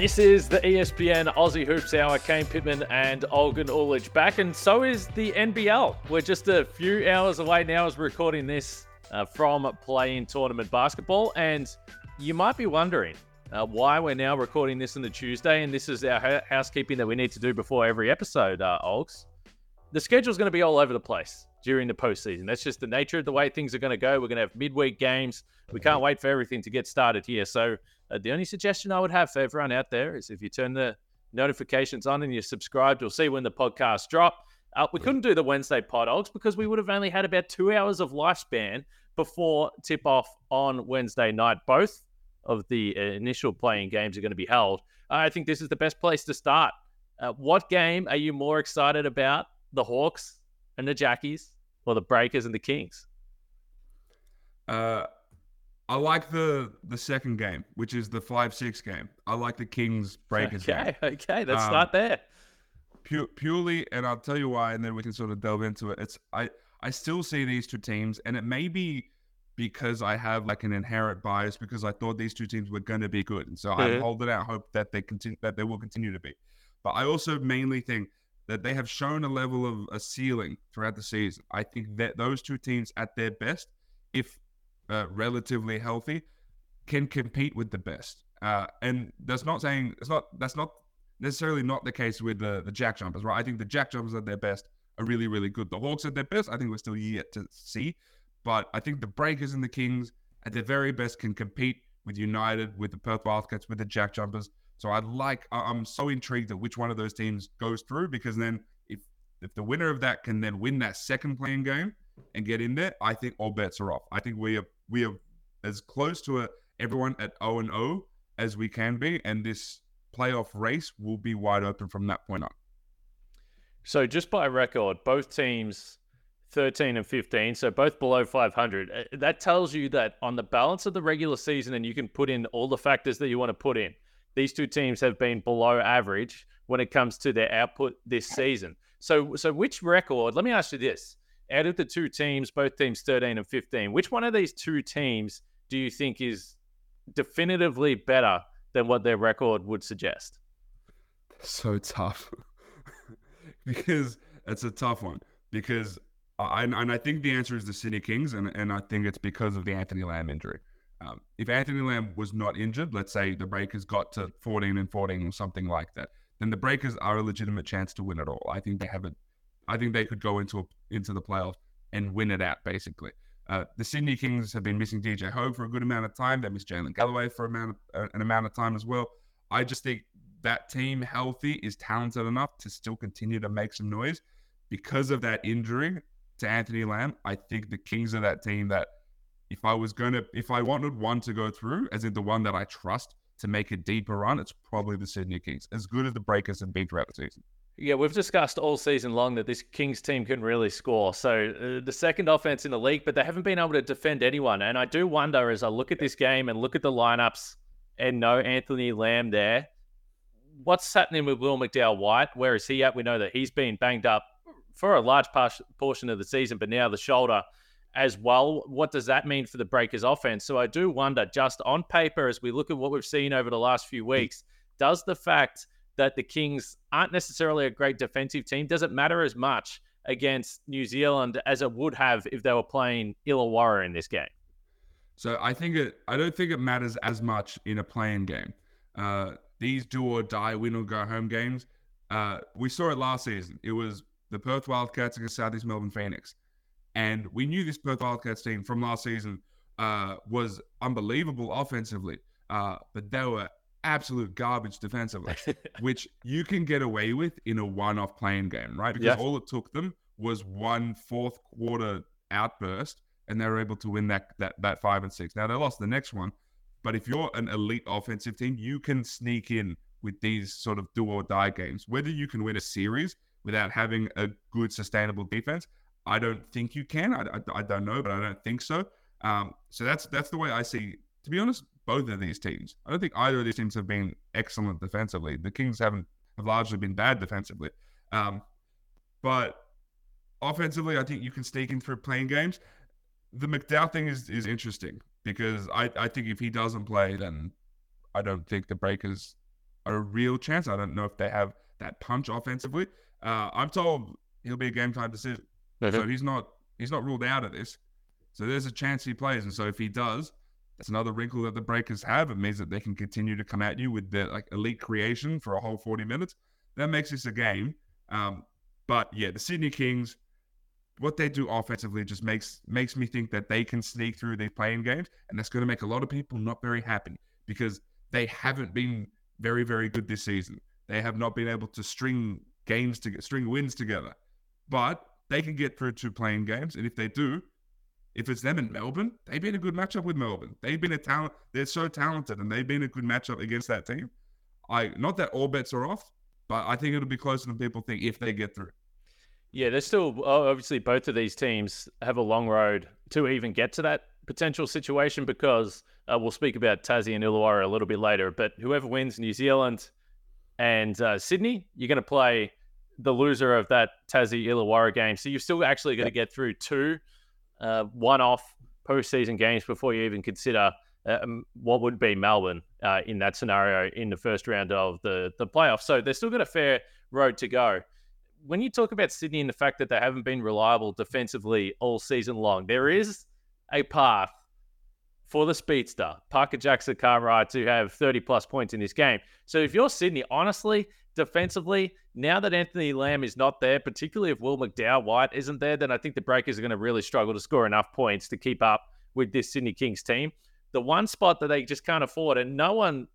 This is the ESPN Aussie Hoops Hour. Kane Pitman and Olgun Uluc back, and so is the NBL. We're just a few hours away now as we're recording this uh, from play-in tournament basketball. And you might be wondering uh, why we're now recording this on the Tuesday, and this is our ha- housekeeping that we need to do before every episode, uh, Olgs. The schedule's going to be all over the place during the postseason. That's just the nature of the way things are going to go. We're going to have midweek games. We can't wait for everything to get started here. So, uh, the only suggestion I would have for everyone out there is if you turn the notifications on and you're subscribed, you'll see when the podcasts drop. Uh, we couldn't do the Wednesday pod, Olgs, because we would have only had about two hours of lifespan before tip off on Wednesday night. Both of the uh, initial play-in games are going to be held. I think this is the best place to start. Uh, what game are you more excited about? The Hawks and the Jackies, or the Breakers and the Kings? Uh, I like the the second game, which is the five six game. I like the Kings Breakers Okay, game. okay, let's Um, start there. Pu- purely, and I'll tell you why, and then we can sort of delve into it. It's I I still see these two teams, and it may be because I have like an inherent bias because I thought these two teams were going to be good, and so I'm Mhm. holding out hope that they continue that they will continue to be. But I also mainly think that they have shown a level of a ceiling throughout the season. I think that those two teams at their best, if uh, relatively healthy, can compete with the best. Uh, and that's not saying it's not that's not necessarily not the case with the the Jack Jumpers, right? I think the Jack Jumpers at their best are really really good. The Hawks at their best, I think we're still yet to see, but I think the Breakers and the Kings at their very best can compete with United, with the Perth Wildcats, with the Jack Jumpers. So I'd like I'm so intrigued at which one of those teams goes through because then if if the winner of that can then win that second play-in game and get in there, I think all bets are off. I think we are we are as close to a, everyone at 0 and 0 as we can be, and this playoff race will be wide open from that point on. So just by record, both teams 13 and 15, so both below 500. Uh, That tells you that on the balance of the regular season, and you can put in all the factors that you want to put in, these two teams have been below average when it comes to their output this season. So, so which record? Let me ask you this: out of the two teams, both teams 13 and 15, which one of these two teams do you think is definitively better than what their record would suggest? So tough because it's a tough one because I and I think the answer is the Sydney Kings, and and I think it's because of the Anthony Lamb injury. Um, if Anthony Lamb was not injured, let's say the Breakers got to 14 and 14 or something like that, then the Breakers are a legitimate chance to win it all. I think they have it. I think they could go into a, into the playoffs and win it out basically. Uh, the Sydney Kings have been missing DJ Hogg for a good amount of time. They missed Jalen Galloway for amount of, uh, an amount of time as well. I just think that team healthy is talented enough to still continue to make some noise. Because of that injury to Anthony Lamb, I think the Kings are that team that if I was going to, if I wanted one to go through, as in the one that I trust to make a deeper run, it's probably the Sydney Kings, as good as the Breakers have been throughout the season. Yeah, we've discussed all season long that this Kings team can really score. So uh, the second offense in the league, but they haven't been able to defend anyone. And I do wonder as I look at this game and look at the lineups and no Anthony Lamb there, what's happening with Will McDowell White? Where is he at? We know that he's been banged up for a large portion of the season, but now the shoulder as well. What does that mean for the Breakers offense? So I do wonder, just on paper, as we look at what we've seen over the last few weeks, does the fact that the Kings aren't necessarily a great defensive team, doesn't matter as much against New Zealand as it would have if they were playing Illawarra in this game? So I think it. I don't think it matters as much in a play-in game. Uh, these do or die, win or go home games. Uh, we saw it last season. It was the Perth Wildcats against Southeast Melbourne Phoenix, and we knew this Perth Wildcats team from last season uh, was unbelievable offensively, uh, but they were absolute garbage defensively, which you can get away with in a one-off play-in game, right? Because Yeah. all it took them was one fourth quarter outburst and they were able to win that that that five and six. Now they lost the next one, but if you're an elite offensive team, you can sneak in with these sort of do or die games. Whether you can win a series without having a good sustainable defense, I don't think you can. I, I, I don't know, but I don't think so. Um, so that's that's the way I see. To be honest, both of these teams. I don't think either of these teams have been excellent defensively. The Kings haven't have largely been bad defensively. Um, but offensively, I think you can sneak in through play-in games. The McDowell thing is is interesting because I, I think if he doesn't play, then I don't think the Breakers are a real chance. I don't know if they have that punch offensively. Uh, I'm told he'll be a game time decision, so he's not he's not ruled out of this. So there's a chance he plays, and so if he does, that's another wrinkle that the Breakers have. It means that they can continue to come at you with their like elite creation for a whole 40 minutes. That makes this a game. Um, but yeah, the Sydney Kings, what they do offensively just makes makes me think that they can sneak through these play-in games, and that's going to make a lot of people not very happy because they haven't been very very good this season. They have not been able to string games to string wins together, but they can get through two play-in games, and if they do, if it's them in Melbourne, they've been a good matchup with Melbourne. They've been a talent. They're so talented, and they've been a good matchup against that team. I not that all bets are off, but I think it'll be closer than people think if they get through. Yeah, there's still obviously both of these teams have a long road to even get to that potential situation because uh, we'll speak about Tassie and Illawarra a little bit later. But whoever wins New Zealand and uh, Sydney, you're going to play the loser of that Tassie Illawarra game. So you're still actually going to get through two uh, one-off postseason games before you even consider um, what would be Melbourne uh, in that scenario in the first round of the the playoffs. So they've still got a fair road to go. When you talk about Sydney and the fact that they haven't been reliable defensively all season long, there is a path for the speedster, Parker Jackson Cartwright, to have 30 plus points in this game. So if you're Sydney, honestly, defensively, now that Anthony Lamb is not there, particularly if Will McDowell White isn't there, then I think the Breakers are going to really struggle to score enough points to keep up with this Sydney Kings team. The one spot that they just can't afford, and no one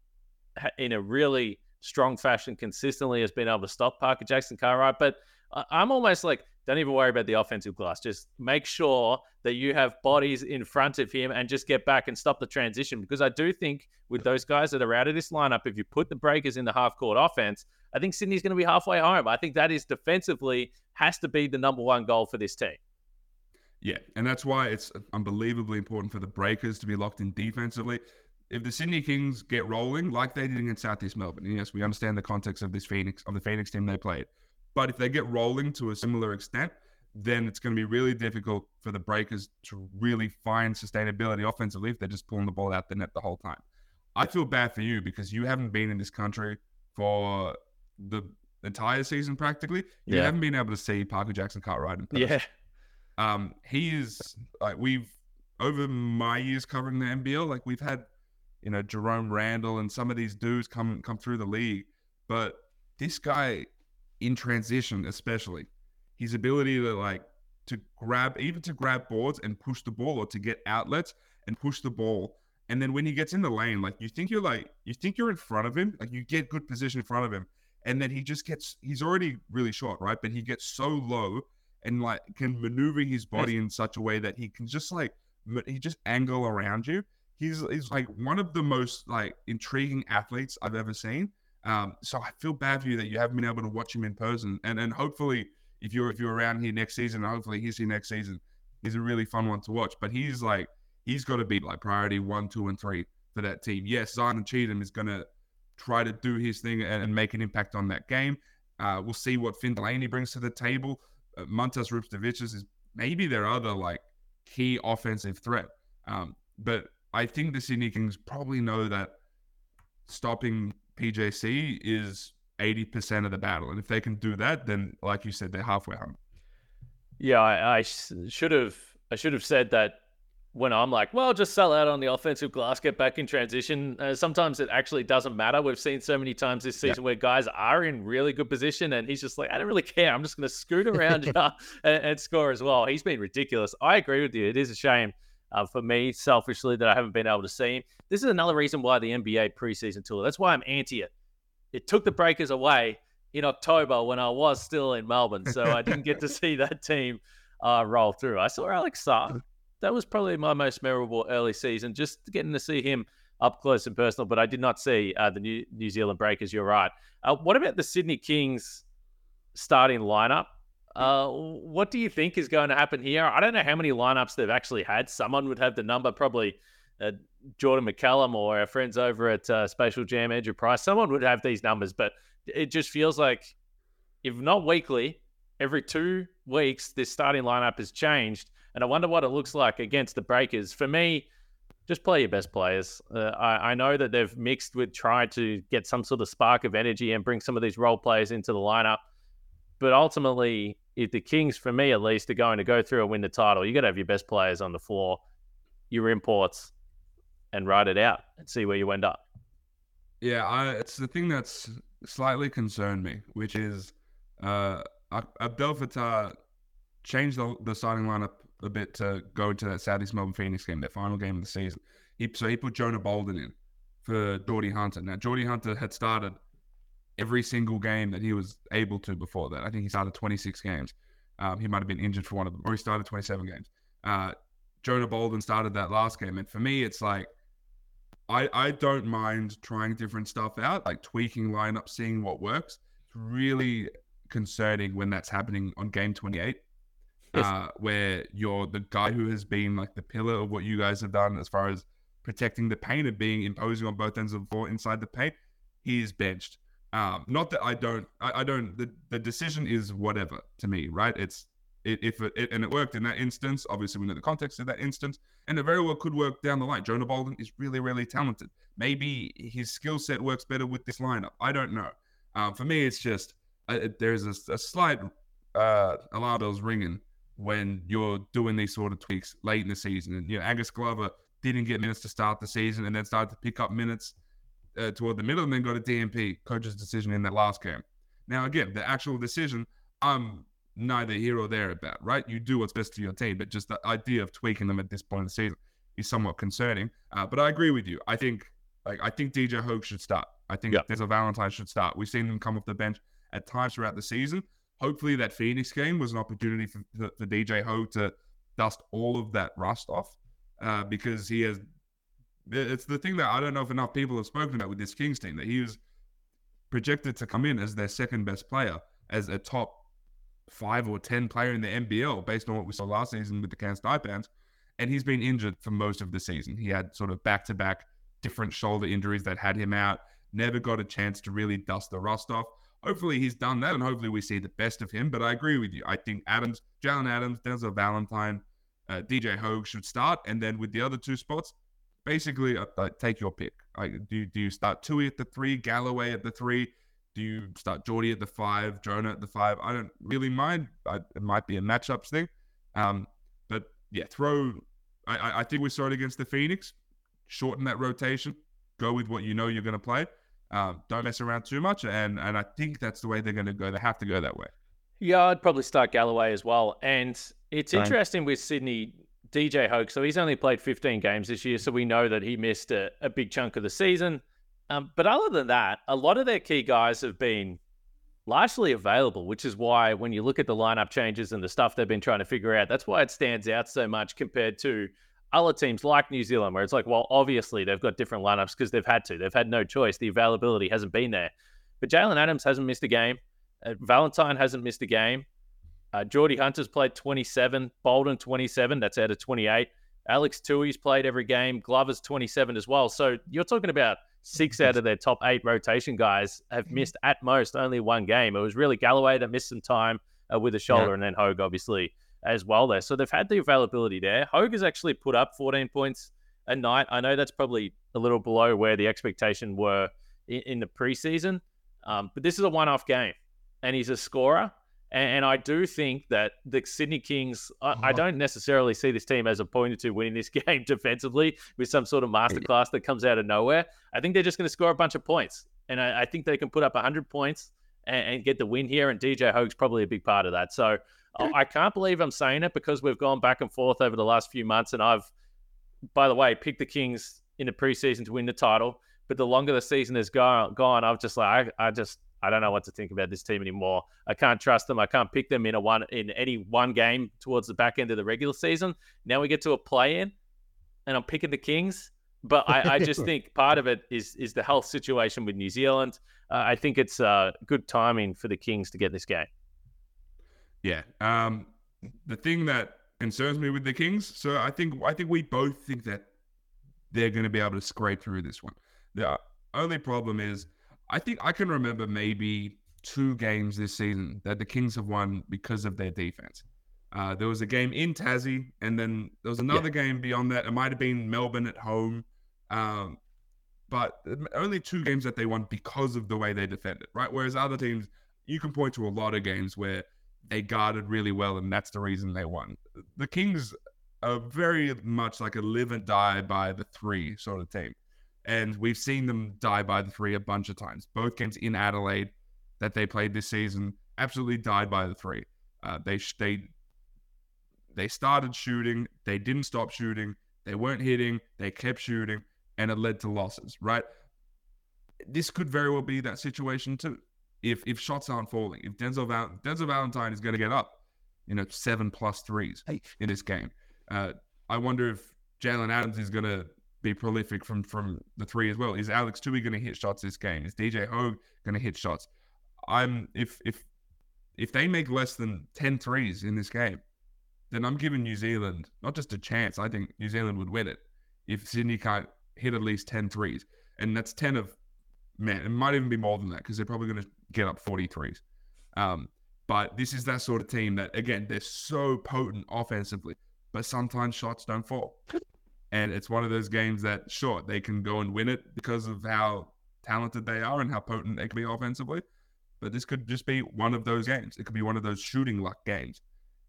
in a really strong fashion consistently has been able to stop Parker Jackson Cartwright, but uh, I'm almost like, don't even worry about the offensive glass. Just make sure that you have bodies in front of him and just get back and stop the transition. Because I do think with those guys that are out of this lineup, if you put the breakers in the half court offense, I think Sydney's going to be halfway home. I think that is defensively has to be the number one goal for this team. Yeah, and that's why it's unbelievably important for the Breakers to be locked in defensively. If the Sydney Kings get rolling like they did against Southeast Melbourne, yes, we understand the context of this Phoenix of the Phoenix team they played, but if they get rolling to a similar extent, then it's going to be really difficult for the Breakers to really find sustainability offensively if they're just pulling the ball out the net the whole time. I feel bad for you because you haven't been in this country for the entire season practically. You yeah. haven't been able to see Parker Jackson Cartwright in person. Yeah. Um, he is like we've over my years covering the NBL, like we've had, you know, Jerome Randall and some of these dudes come come through the league, but this guy in transition, especially his ability to like to grab even to grab boards and push the ball or to get outlets and push the ball. And then when he gets in the lane, like you think you're like you think you're in front of him, like you get good position in front of him, and then he just gets he's already really short, right? But he gets so low and like can maneuver his body in such a way that he can just like he just angle around you. He's he's like one of the most like intriguing athletes I've ever seen. Um, so I feel bad for you that you haven't been able to watch him in person, and and hopefully if you're if you're around here next season, hopefully he's here next season. He's a really fun one to watch, but he's like he's got to be like priority one, two, and three for that team. Yes, Zylan Cheatham is going to try to do his thing and, and make an impact on that game. Uh, we'll see what Finn Delaney brings to the table. Uh, Mantas Rubstavicius is maybe their other like key offensive threat. Um, but I think the Sydney Kings probably know that stopping PJC is 80% of the battle. And if they can do that, then like you said, they're halfway home. Yeah, I, I should have I should have said that when I'm like, well, just sell out on the offensive glass, get back in transition. Uh, sometimes it actually doesn't matter. We've seen so many times this season yeah. where guys are in really good position, and he's just like, I don't really care. I'm just going to scoot around and, and, score as well. He's been ridiculous. I agree with you. It is a shame uh, for me, selfishly, that I haven't been able to see him. This is another reason why the NBA preseason tour. That's why I'm anti it. It took the Breakers away in October when I was still in Melbourne, so I didn't get to see that team uh, roll through. I saw Alex Sarr that was probably my most memorable early season. Just getting to see him up close and personal. But I did not see uh, the New New Zealand Breakers. You're right. Uh, what about the Sydney Kings starting lineup? Uh, what do you think is going to happen here? I don't know how many lineups they've actually had. Someone would have the number, probably uh, Jordan McCallum or our friends over at uh, Spatial Jam, Andrew Price. Someone would have these numbers, but it just feels like, if not weekly, every two weeks, this starting lineup has changed. And I wonder what it looks like against the Breakers. For me, just play your best players. Uh, I, I, know that they've mixed with trying to get some sort of spark of energy and bring some of these role players into the lineup. But ultimately, if the Kings, for me at least, are going to go through and win the title, you got to have your best players on the floor, your imports, and ride it out and see where you end up. Yeah, I, it's the thing that's slightly concerned me, which is uh, Abdel Fattah changed the, the starting lineup a bit to go into that Southeast Melbourne Phoenix game, that final game of the season. He, so he put Jonah Bolden in for Geordie Hunter. Now, Geordie Hunter had started every single game that he was able to before that. I think he started 26 games. Um, he might have been injured for one of them, or he started 27 games. Uh, Jonah Bolden started that last game. And for me, it's like, I, I don't mind trying different stuff out, like tweaking lineup, seeing what works. It's really concerning when that's happening on game 28, yes. uh, where you're the guy who has been like the pillar of what you guys have done as far as protecting the paint and being imposing on both ends of the floor inside the paint. He is benched. Um, not that I don't, I, I, don't. The, the decision is whatever to me, right? It's it, if it, it, and it worked in that instance. Obviously, we know the context of that instance, and it very well could work down the line. Jonah Bolden is really, really talented. Maybe his skill set works better with this lineup. I don't know. Um, for me, it's just uh, there's a, a slight uh, alarm bells ringing when you're doing these sort of tweaks late in the season. And you know, Angus Glover didn't get minutes to start the season, and then started to pick up minutes uh, toward the middle and then got a DNP, coach's decision in that last game. Now, again, the actual decision, I'm neither here or there about, right? You do what's best for your team, but just the idea of tweaking them at this point in the season is somewhat concerning. Uh, but I agree with you. I think like I think DJ Hogg should start. I think yeah. a Valentine should start. We've seen him come off the bench at times throughout the season. Hopefully, that Phoenix game was an opportunity for, for, for DJ Hogg to dust all of that rust off uh, because he has it's the thing that I don't know if enough people have spoken about with this Kings team that he was projected to come in as their second best player, as a top five or ten player in the NBL based on what we saw last season with the Cairns Taipans. And he's been injured for most of the season. He had sort of back to back different shoulder injuries that had him out, never got a chance to really dust the rust off. Hopefully he's done that and hopefully we see the best of him. But I agree with you. I think Adams, Jalen Adams, Denzel Valentine, uh, DJ Hogg should start. And then with the other two spots, basically uh, uh, take your pick. Like, do do you start Toohey at the three, Galloway at the three? Do you start Geordie at the five, Jonah at the five? I don't really mind. I, it might be a matchups thing, um, but yeah, throw. I, I think we saw it against the Phoenix. Shorten that rotation. Go with what you know you're going to play. Um, don't mess around too much, and and I think that's the way they're going to go. They have to go that way. Yeah, I'd probably start Galloway as well. And it's Same. interesting with Sydney DJ Hogg. so he's only played 15 games this year, so we know that he missed a, a big chunk of the season. Um, but other than that, a lot of their key guys have been largely available, which is why when you look at the lineup changes and the stuff they've been trying to figure out, that's why it stands out so much compared to other teams like New Zealand, where it's like, well, obviously they've got different lineups because they've had to. They've had no choice. The availability hasn't been there. But Jalen Adams hasn't missed a game. Uh, Valentine hasn't missed a game. Uh, Geordie Hunter's played 27, Bolden 27, that's out of 28. Alex Toohey's played every game, Glover's 27 as well. So you're talking about six out of their top eight rotation guys have mm-hmm. missed at most only one game. It was really Galloway that missed some time uh, with a shoulder, yeah. and then Hogg obviously as well there. So they've had the availability there. Hogg has actually put up 14 points a night. I know that's probably a little below where the expectation were in, in the preseason, um, but this is a one-off game, and he's a scorer. And, I do think that the Sydney Kings, I, I, uh-huh. don't necessarily see this team as appointed to winning this game defensively with some sort of masterclass that comes out of nowhere. I think they're just going to score a bunch of points. And I, I think they can put up 100 points and, and, get the win here. And DJ Hogg's probably a big part of that. So I can't believe I'm saying it because we've gone back and forth over the last few months. And I've, by the way, picked the Kings in the preseason to win the title. But the longer the season has gone, gone I've just like, I, I just, I don't know what to think about this team anymore. I can't trust them. I can't pick them in a one in any one game towards the back end of the regular season. Now we get to a play in, and I'm picking the Kings. But I, I just think part of it is is the health situation with New Zealand. Uh, I think it's uh, good timing for the Kings to get this game. Yeah. Um, the thing that concerns me with the Kings, so I think I think we both think that they're going to be able to scrape through this one. The only problem is, I think I can remember maybe two games this season that the Kings have won because of their defense. Uh, there was a game in Tassie, and then there was another yeah. game beyond that. It might have been Melbourne at home. Um, but only two games that they won because of the way they defended, right? Whereas other teams, you can point to a lot of games where they guarded really well, and that's the reason they won. The Kings are very much like a live and die by the three sort of team. And we've seen them die by the three a bunch of times. Both games in Adelaide that they played this season absolutely died by the three. Uh, they they they started shooting, they didn't stop shooting, they weren't hitting, they kept shooting, and it led to losses. Right? This could very well be that situation too if if shots aren't falling, if Denzel Val- Denzel Valentine is going to get up, you know, seven plus threes in this game, uh, I wonder if Jalen Adams is going to be prolific from from the three as well. Is Alex Toohey going to hit shots this game? Is DJ Hogg going to hit shots? I'm if if if they make less than 10 threes in this game, then I'm giving New Zealand not just a chance. I think New Zealand would win it if Sydney can't hit at least 10 threes. And that's 10 of man, it might even be more than that because they're probably going to get up 43s. Um, but this is that sort of team that, again, they're so potent offensively, but sometimes shots don't fall. And it's one of those games that, sure, they can go and win it because of how talented they are and how potent they can be offensively. But this could just be one of those games. It could be one of those shooting luck games.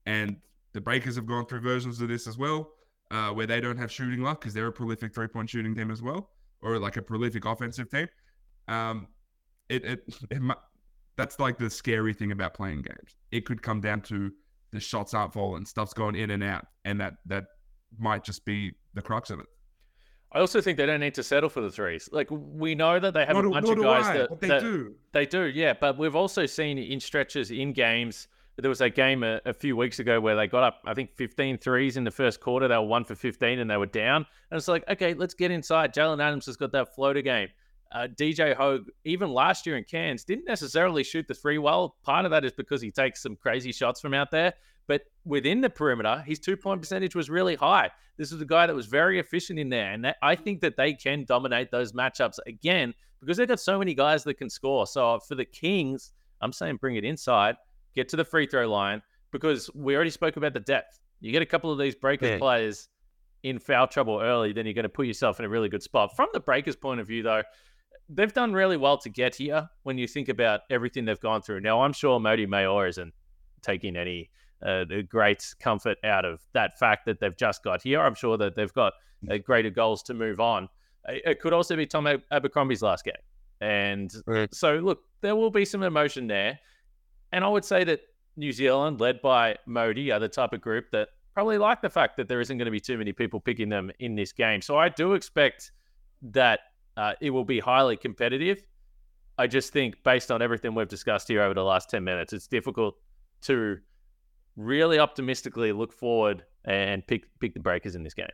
And the Breakers have gone through versions of this as well, uh, where they don't have shooting luck because they're a prolific three point shooting team as well, or like a prolific offensive team. Um, it, it, it that's like the scary thing about play-in games. It could come down to the shots aren't falling, stuff's going in and out, and that that might just be the crux of it. I also think they don't need to settle for the threes. Like we know that they have a bunch of guys I, that they that, do. They do, yeah. But we've also seen in stretches in games. There was a game a, a, few weeks ago where they got up, I think, 15 threes in the first quarter. They were one for 15 and they were down. And it's like, okay, let's get inside. Jalen Adams has got that floater game uh, DJ Hogg, even last year in Cairns, didn't necessarily shoot the three well. Part of that is because he takes some crazy shots from out there. But within the perimeter, his two point percentage was really high. This is a guy that was very efficient in there. And that, I think that they can dominate those matchups again because they've got so many guys that can score. So for the Kings, I'm saying bring it inside, get to the free throw line because we already spoke about the depth. You get a couple of these breakers yeah. players in foul trouble early, then you're going to put yourself in a really good spot. From the breakers' point of view, though, they've done really well to get here when you think about everything they've gone through. Now, I'm sure Mody Maor isn't taking any uh, great comfort out of that fact that they've just got here. I'm sure that they've got uh, greater goals to move on. It could also be Tom Abercrombie's last game. And right. so, look, there will be some emotion there. And I would say that New Zealand, led by Mody, are the type of group that probably like the fact that there isn't going to be too many people picking them in this game. So I do expect that uh, it will be highly competitive. I just think, based on everything we've discussed here over the last 10 minutes, it's difficult to really optimistically look forward and pick pick the breakers in this game.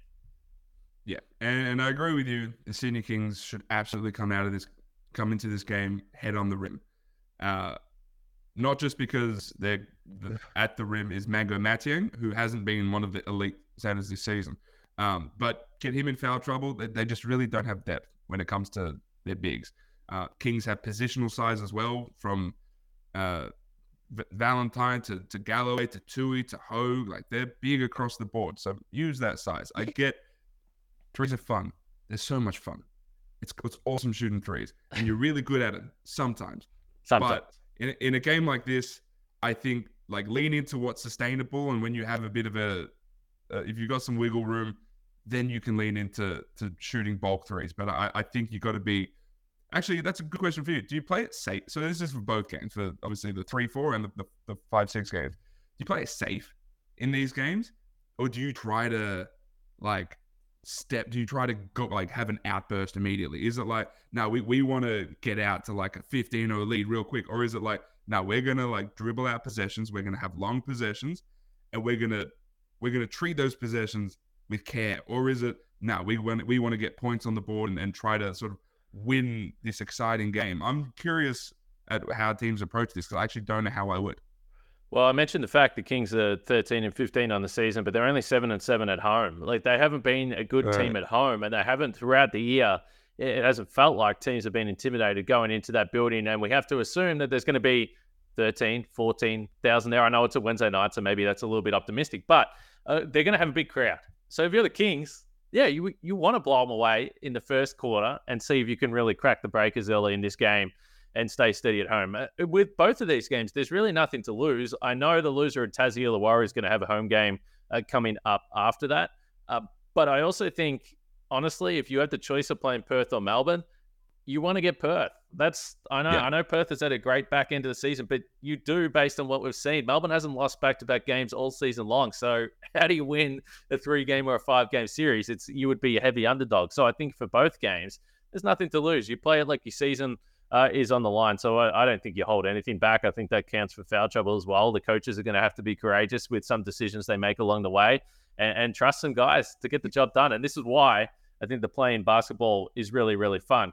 Yeah, and, and I agree with you. The Sydney Kings should absolutely come out of this, come into this game head on the rim. Uh, not just because they're the, at the rim is Mangok Mathiang, who hasn't been one of the elite centers this season, um, but get him in foul trouble. They, they just really don't have depth when it comes to their bigs. Uh, Kings have positional size as well, from uh, v- Valentine to, to Galloway to Toohey to Hogg. Like they're big across the board. So use that size. I get threes are fun. They're so much fun. It's it's awesome shooting threes, and you're really good at it sometimes. Sometimes. But in in a game like this, I think like lean into what's sustainable, and when you have a bit of a uh, if you've got some wiggle room, then you can lean into to shooting bulk threes. But I, I think you've got to be. Actually, that's a good question for you. Do you play it safe? So this is for both games, for obviously the three four and the, the, the five six games. Do you play it safe in these games, or do you try to like step? Do you try to go like have an outburst immediately? Is it like no, we we want to get out to like a fifteen or a lead real quick, or is it like no, we're gonna like dribble out possessions, we're gonna have long possessions, and we're gonna we're gonna treat those possessions with care, or is it no, we want we want to get points on the board and, and try to sort of win this exciting game? I'm curious at how teams approach this because I actually don't know how I would. Well, I mentioned the fact the Kings are 13 and 15 on the season, but they're only 7 and 7 at home. Like they haven't been a good right. team at home and they haven't throughout the year. It hasn't felt like teams have been intimidated going into that building and we have to assume that there's going to be 13, 14,000 there. I know it's a Wednesday night, so maybe that's a little bit optimistic, but uh, they're going to have a big crowd. So if you're the Kings, yeah, you you want to blow them away in the first quarter and see if you can really crack the breakers early in this game and stay steady at home. Uh, with both of these games, there's really nothing to lose. I know the loser at Tassie Illawarra is going to have a home game uh, coming up after that. Uh, but I also think, honestly, if you have the choice of playing Perth or Melbourne, you want to get Perth. That's I know yeah. I know Perth has had a great back end of the season, but you do based on what we've seen. Melbourne hasn't lost back to back games all season long. So how do you win a three game or a five game series? It's you would be a heavy underdog. So I think for both games, there's nothing to lose. You play it like your season uh, is on the line. So I, I, don't think you hold anything back. I think that counts for foul trouble as well. The coaches are going to have to be courageous with some decisions they make along the way and, and trust some guys to get the job done. And this is why I think the play-in basketball is really, really fun.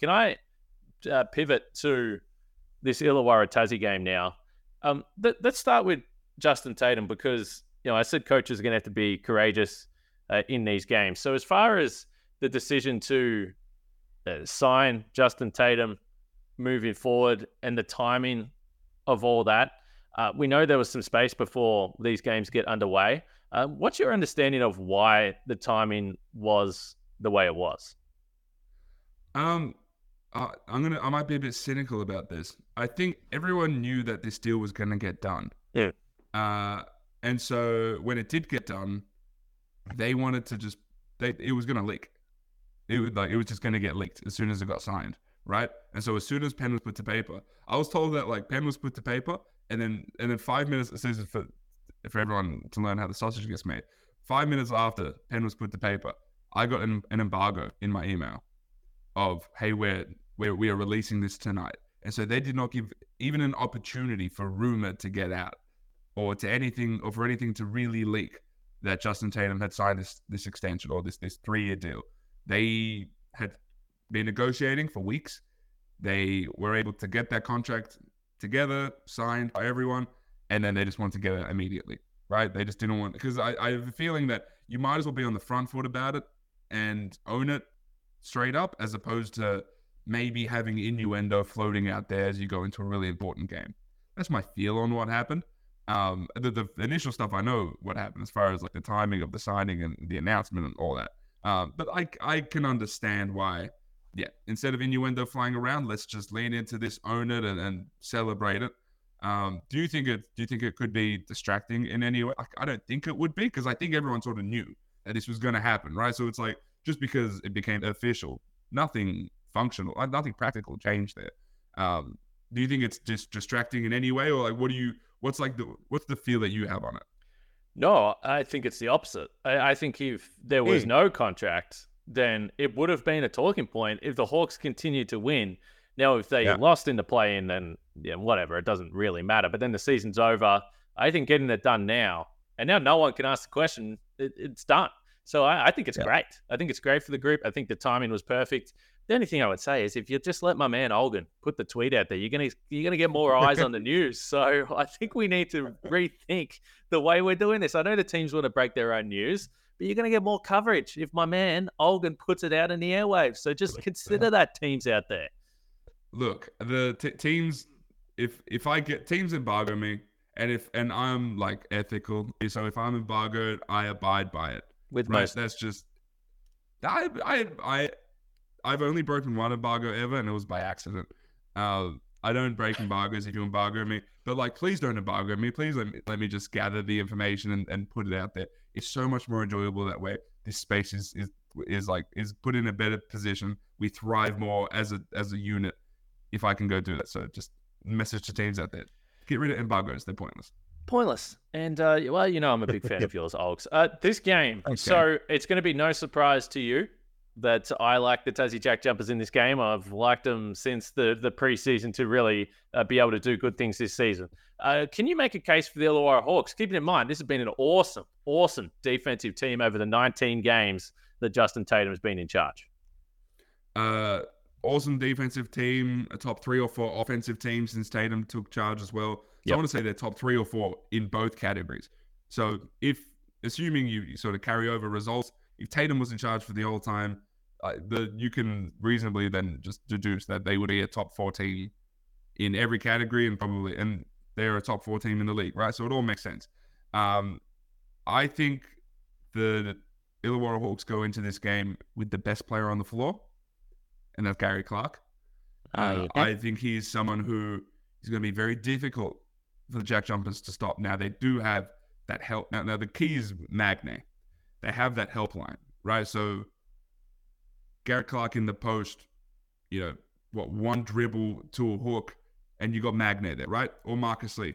Can I uh, pivot to this Illawarra Tassie game now? Um, th- let's start with Justin Tatum because you know I said coaches are going to have to be courageous uh, in these games. So as far as the decision to uh, sign Justin Tatum moving forward and the timing of all that, uh, we know there was some space before these games get underway. Uh, what's your understanding of why the timing was the way it was? Um, uh, I'm gonna. I might be a bit cynical about this. I think everyone knew that this deal was gonna get done. Yeah. Uh, and so when it did get done, they wanted to just. They it was gonna leak. It was like it was just gonna get leaked as soon as it got signed, right? And so as soon as pen was put to paper, I was told that like pen was put to paper, and then and then five minutes. This is for for everyone to learn how the sausage gets made. Five minutes after pen was put to paper, I got an, an embargo in my email of hey, we're where we are releasing this tonight. And so they did not give even an opportunity for rumor to get out or to anything or for anything to really leak that Justin Tatum had signed this this extension or this this three year deal. They had been negotiating for weeks. They were able to get that contract together, signed by everyone, and then they just wanted to get it immediately. Right? They just didn't want because I, I have a feeling that you might as well be on the front foot about it and own it straight up as opposed to maybe having innuendo floating out there as you go into a really important game. That's my feel on what happened. Um, the, the initial stuff I know what happened as far as like the timing of the signing and the announcement and all that. Um, but I I can understand why. Yeah, instead of innuendo flying around, let's just lean into this, own it, and, and celebrate it. Um, do you think it? Do you think it could be distracting in any way? I, I don't think it would be because I think everyone sort of knew that this was going to happen, right? So it's like just because it became official, nothing functional. Uh, nothing practical changed there. Um, do you think it's just distracting in any way, or like what do you? What's like the what's the feel that you have on it? No, I think it's the opposite. I, I think if there was mm. no contract, then it would have been a talking point. If the Hawks continued to win, now if they yeah. lost in the play-in, then yeah, whatever, it doesn't really matter. But then the season's over. I think getting it done now, and now no one can ask the question. It, it's done. So I, I think it's yeah. great. I think it's great for the group. I think the timing was perfect. The only thing I would say is if you just let my man Olgun put the tweet out there, you're gonna you're gonna get more eyes on the news. So I think we need to rethink the way we're doing this. I know the teams want to break their own news, but you're gonna get more coverage if my man Olgun puts it out in the airwaves. So just consider that teams out there. Look, the t- teams. If if I get teams embargo me, and if and I'm like ethical, so if I'm embargoed, I abide by it. With right? most, that's just I I I I've only broken one embargo ever, and it was by accident. Uh, I don't break embargoes if you embargo me, but like, please don't embargo me. Please let me let me just gather the information and, and put it out there. It's so much more enjoyable that way. This space is is is like is put in a better position. We thrive more as a as a unit if I can go do that. So just message to teams out there: get rid of embargoes. They're pointless. Pointless. And uh, well, you know, I'm a big fan of yours, Olgs. Uh, this game, okay. so it's going to be no surprise to you that I like the Tassie Jack Jumpers in this game. I've liked them since the the preseason to really uh, be able to do good things this season. Uh, can you make a case for the Illawarra Hawks? Keeping in mind, this has been an awesome, awesome defensive team over the 19 games that Justin Tatum has been in charge. Uh, awesome defensive team, a top three or four offensive team since Tatum took charge as well. So yep. I want to say they're top three or four in both categories. So if assuming you sort of carry over results, if Tatum was in charge for the whole time, the you can reasonably then just deduce that they would be a top four team in every category and probably and they're a top four team in the league, right? So it all makes sense. Um, I think the Illawarra Hawks go into this game with the best player on the floor, and that's Gary Clark. Uh, I think he's someone who is going to be very difficult for the Jack Jumpers to stop. Now they do have that help. Now, now the key is Magnay. They have that helpline, right? So Garrett Clark in the post, you know, what one dribble to a hook, and you got Magnay there, right? Or Marcus Lee.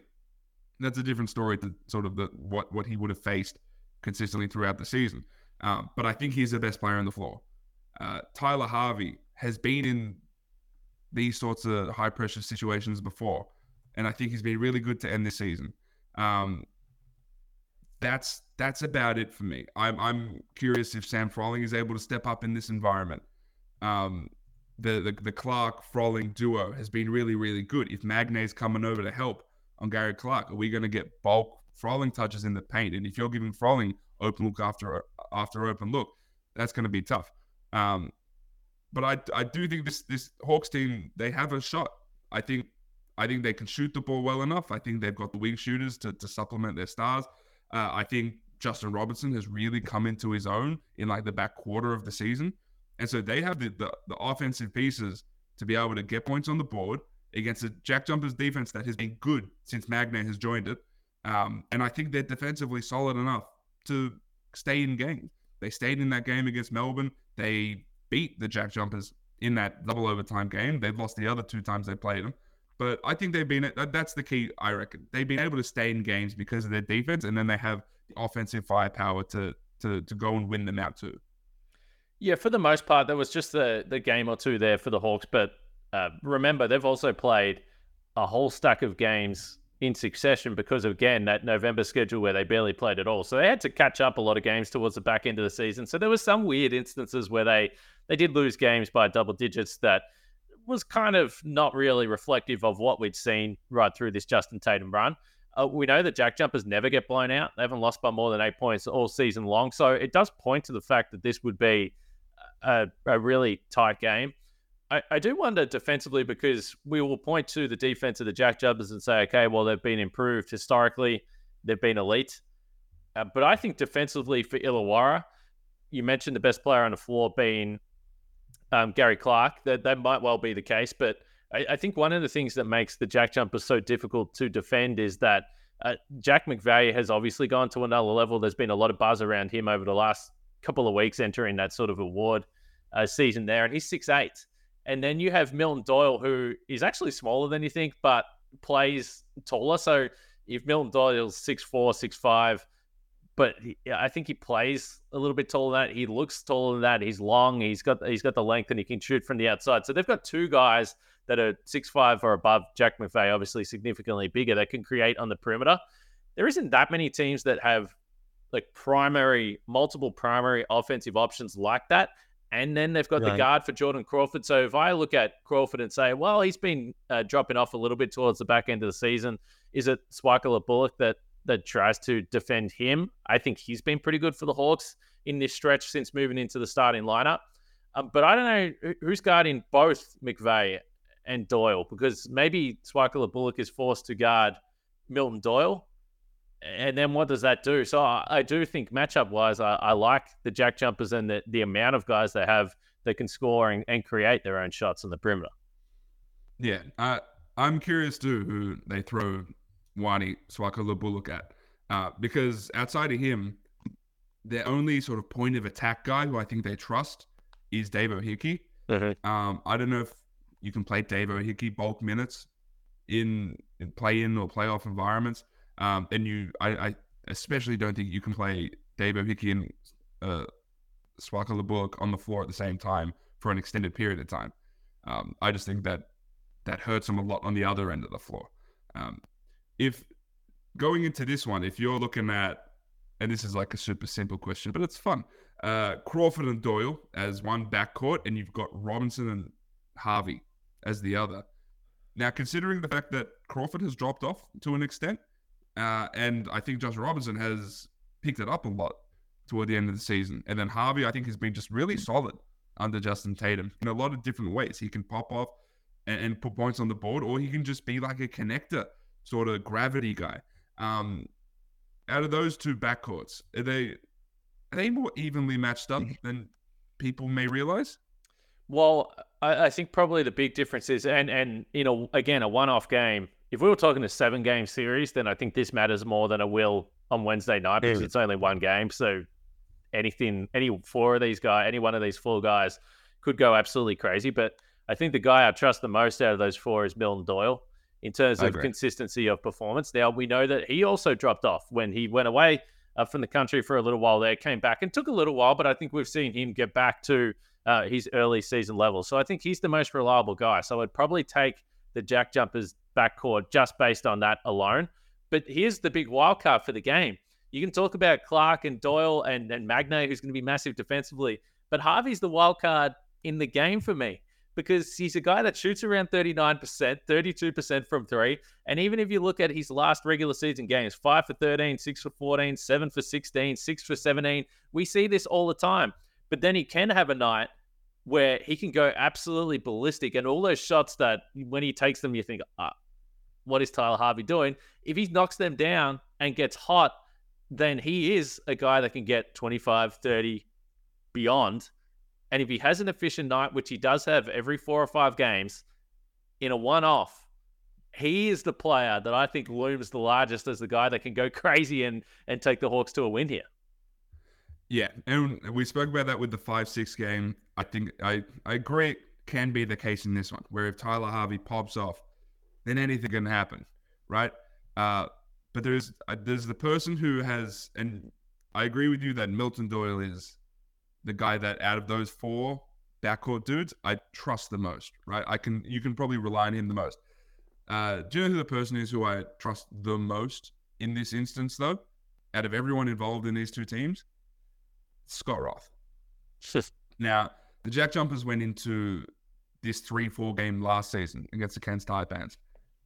That's a different story to sort of the what what he would have faced consistently throughout the season. Um, but I think he's the best player on the floor. Uh, Tyler Harvey has been in these sorts of high pressure situations before, and I think he's been really good to end this season. Um, that's that's about it for me. I'm I'm curious if Sam Froling is able to step up in this environment. Um, the, the the Clark Froling duo has been really really good. If Magnay's coming over to help on Gary Clark, are we going to get bulk Froling touches in the paint? And if you're giving Froling open look after after open look, that's going to be tough. Um, but I I do think this this Hawks team they have a shot. I think I think they can shoot the ball well enough. I think they've got the wing shooters to to supplement their stars. Uh, I think Justin Robertson has really come into his own in like the back quarter of the season. And so they have the, the, the offensive pieces to be able to get points on the board against a Jack Jumpers defense that has been good since Magnay has joined it. Um, and I think they're defensively solid enough to stay in game. They stayed in that game against Melbourne. They beat the Jack Jumpers in that double overtime game. They've lost the other two times they played them. But I think they've been that's the key. I reckon they've been able to stay in games because of their defense, and then they have the offensive firepower to to to go and win them out too. Yeah, for the most part, there was just the the game or two there for the Hawks. But uh, remember, they've also played a whole stack of games in succession because of, again that November schedule where they barely played at all. So they had to catch up a lot of games towards the back end of the season. So there was some weird instances where they they did lose games by double digits that was kind of not really reflective of what we'd seen right through this Justin Tatum run. Uh, we know that Jack Jumpers never get blown out. They haven't lost by more than eight points all season long. So it does point to the fact that this would be a, a really tight game. I, I, do wonder defensively because we will point to the defense of the Jack Jumpers and say, okay, well, they've been improved historically, they've been elite. Uh, but I think defensively for Illawarra, you mentioned the best player on the floor being um, Gary Clark. That that might well be the case, but I, I, think one of the things that makes the Jack Jumper so difficult to defend is that uh, Jack McVeigh has obviously gone to another level. There's been a lot of buzz around him over the last couple of weeks entering that sort of award uh, season there, and he's six eight. And then you have Milton Doyle, who is actually smaller than you think, but plays taller. So if Milton Doyle's six four, six five, but he, I think he plays a little bit taller than that. He looks taller than that. He's long. He's got he's got the length and he can shoot from the outside. So they've got two guys that are six five or above. Jack McVeigh, obviously significantly bigger, that can create on the perimeter. There isn't that many teams that have like primary, multiple primary offensive options like that. And then they've got right. the guard for Jordan Crawford. So if I look at Crawford and say, well, he's been uh, dropping off a little bit towards the back end of the season, is it Swaka Buluk that that tries to defend him. I think he's been pretty good for the Hawks in this stretch since moving into the starting lineup. Um, but I don't know who's guarding both McVeigh and Doyle because maybe Swaka Buluk is forced to guard Milton Doyle. and then what does that do? So I, I do think matchup wise, I, I, like the jack jumpers and the, the amount of guys they have that can score and, and create their own shots on the perimeter. Yeah, uh, I'm curious too who they throw Wani Swaka at. Uh, because outside of him, their only sort of point of attack guy who I think they trust is Dave Ohiki. Mm-hmm. Um, I don't know if you can play Dave Ohiki bulk minutes in, in play in or playoff environments. Um, and you, I, I, especially don't think you can play Dave Ohiki and uh, Swaka on the floor at the same time for an extended period of time. Um, I just think that that hurts them a lot on the other end of the floor. Um, if going into this one, if you're looking at, and this is like a super simple question, but it's fun. Uh, Crawford and Doyle as one backcourt, and you've got Robinson and Harvey as the other. Now, considering the fact that Crawford has dropped off to an extent, uh, and I think Josh Robinson has picked it up a lot toward the end of the season, and then Harvey, I think, has been just really solid under Justin Tatum in a lot of different ways. He can pop off and, and put points on the board, or he can just be like a connector sort of gravity guy. Um, out of those two backcourts, are they are they more evenly matched up than people may realize? Well, I, I think probably the big difference is, and and you know, again, a one-off game. If we were talking a seven-game series, then I think this matters more than it will on Wednesday night because it's only one game. So anything, any four of these guys, any one of these four guys, could go absolutely crazy. But I think the guy I trust the most out of those four is Milton Doyle in terms of consistency of performance. Now, we know that he also dropped off when he went away uh, from the country for a little while there, came back and took a little while, but I think we've seen him get back to uh, his early season level. So I think he's the most reliable guy. So I'd probably take the Jack Jumpers backcourt just based on that alone. But here's the big wild card for the game. You can talk about Clark and Doyle and, and Magnay, who's going to be massive defensively, but Harvey's the wild card in the game for me because he's a guy that shoots around 39%, 32% from three. And even if you look at his last regular season games, 5 for 13, 6 for 14, 7 for 16, 6 for 17, we see this all the time. But then he can have a night where he can go absolutely ballistic. And all those shots that when he takes them, you think, ah, what is Tyler Harvey doing? If he knocks them down and gets hot, then he is a guy that can get 25, 30 beyond and if he has an efficient night, which he does have every four or five games, in a one off, he is the player that I think looms the largest as the guy that can go crazy and, and take the Hawks to a win here. Yeah, and we spoke about that with the five six game. I think I, I agree it can be the case in this one, where if Tyler Harvey pops off, then anything can happen, right? Uh, but there's uh, there's the person who has, and I agree with you that Milton Doyle is the guy that out of those four backcourt dudes, I trust the most, right? I can you can probably rely on him the most. Uh, do you know who the person is who I trust the most in this instance, though? Out of everyone involved in these two teams, Scott Roth. now, the Jack Jumpers went into this three-four game last season against the Cairns Taipans,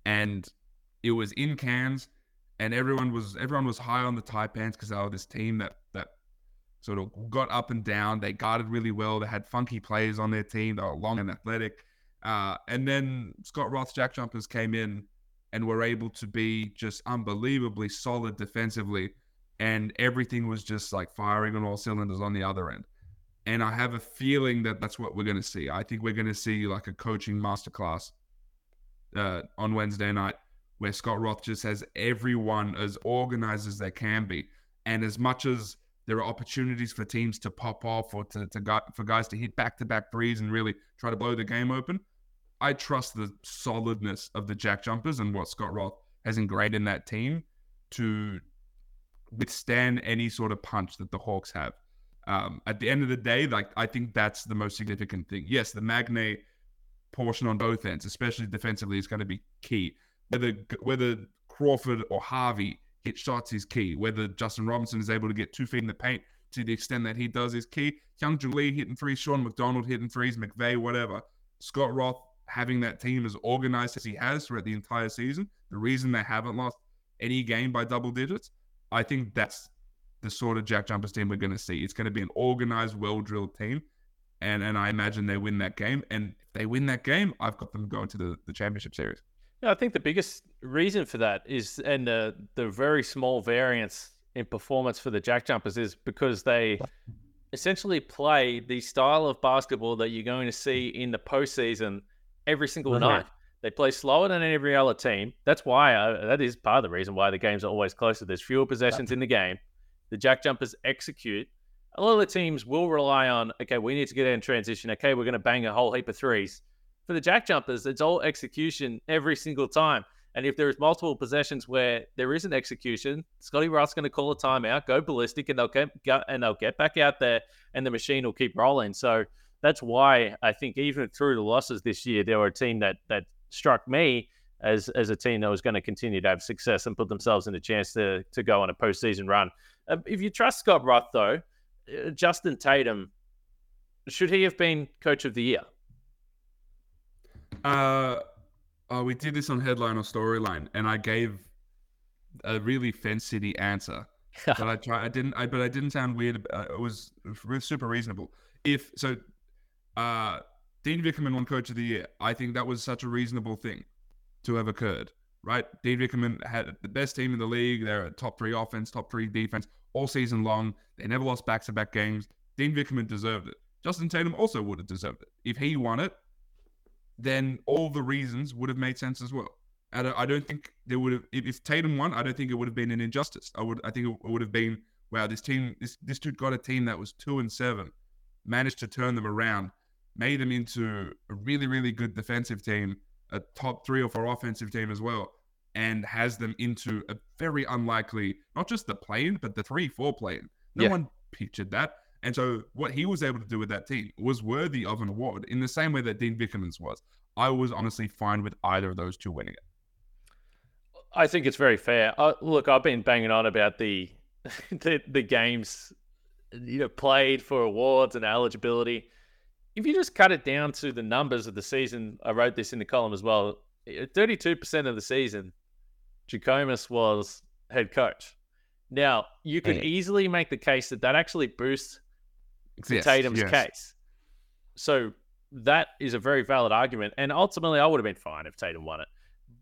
and it was in Cairns, and everyone was everyone was high on the Taipans because they were this team that sort of got up and down. They guarded really well. They had funky players on their team. They were long and athletic. Uh, and then Scott Roth's Jack Jumpers came in and were able to be just unbelievably solid defensively. And everything was just like firing on all cylinders on the other end. And I have a feeling that that's what we're going to see. I think we're going to see like a coaching masterclass uh, on Wednesday night where Scott Roth just has everyone as organized as they can be. And as much as there are opportunities for teams to pop off or to, to for guys to hit back to back threes and really try to blow the game open. I trust the solidness of the Jack Jumpers and what Scott Roth has ingrained in that team to withstand any sort of punch that the Hawks have. Um, at the end of the day, like I think that's the most significant thing. Yes, the Magnay portion on both ends, especially defensively, is going to be key. Whether whether Crawford or Harvey hit shots is key. Whether Justin Robinson is able to get two feet in the paint to the extent that he does is key. Hyunjung Lee hitting threes, Sean McDonald hitting threes, McVeigh, whatever. Scott Roth having that team as organized as he has throughout the entire season, the reason they haven't lost any game by double digits, I think that's the sort of Jack Jumpers team we're going to see. It's going to be an organized, well drilled team. And and I imagine they win that game. And if they win that game, I've got them going to the, the championship series. I think the biggest reason for that is, and the the very small variance in performance for the Jack Jumpers is because they essentially play the style of basketball that you're going to see in the postseason every single mm-hmm. night. They play slower than every other team. That's why I, uh, that is part of the reason why the games are always closer. There's fewer possessions in the game. The Jack Jumpers execute. A lot of the teams will rely on, okay, we need to get in transition. Okay, we're going to bang a whole heap of threes. For the Jack Jumpers, it's all execution every single time. And if there's multiple possessions where there isn't execution, Scotty Roth's going to call a timeout, go ballistic, and they'll get and they'll get back out there, and the machine will keep rolling. So that's why I think even through the losses this year, there were a team that that struck me as as a team that was going to continue to have success and put themselves in a chance to to go on a postseason run. Uh, if you trust Scott Roth, though, uh, Justin Tatum, should he have been Coach of the Year? Uh Oh, we did this on headline or storyline, and I gave a really fence city answer. but I try. I didn't. I but I didn't sound weird. Uh, it was, it was super reasonable. If so, uh, Dean Vickerman won Coach of the Year. I think that was such a reasonable thing to have occurred. Right? Dean Vickerman had the best team in the league. They're a top three offense, top three defense all season long. They never lost back to back games. Dean Vickerman deserved it. Justin Tatum also would have deserved it. If he won it, then all the reasons would have made sense as well. I don't, I don't think there would have if, Tatum won. I don't think it would have been an injustice. I would I think it would have been wow. This team this this dude got a team that was two and seven, managed to turn them around, made them into a really really good defensive team, a top three or four offensive team as well, and has them into a very unlikely not just the play-in but the three four play-in. No yeah. one pictured that. And so what he was able to do with that team was worthy of an award in the same way that Dean Vickerman's was. I was honestly fine with either of those two winning it. I think it's very fair. Uh, look, I've been banging on about the, the the games you know played for awards and eligibility. If you just cut it down to the numbers of the season, I wrote this in the column as well. Thirty-two percent of the season, Jackomas was head coach. Now you could easily make the case that that actually boosts Exists, Tatum's yes. case. So that is a very valid argument. And ultimately, I would have been fine if Tatum won it.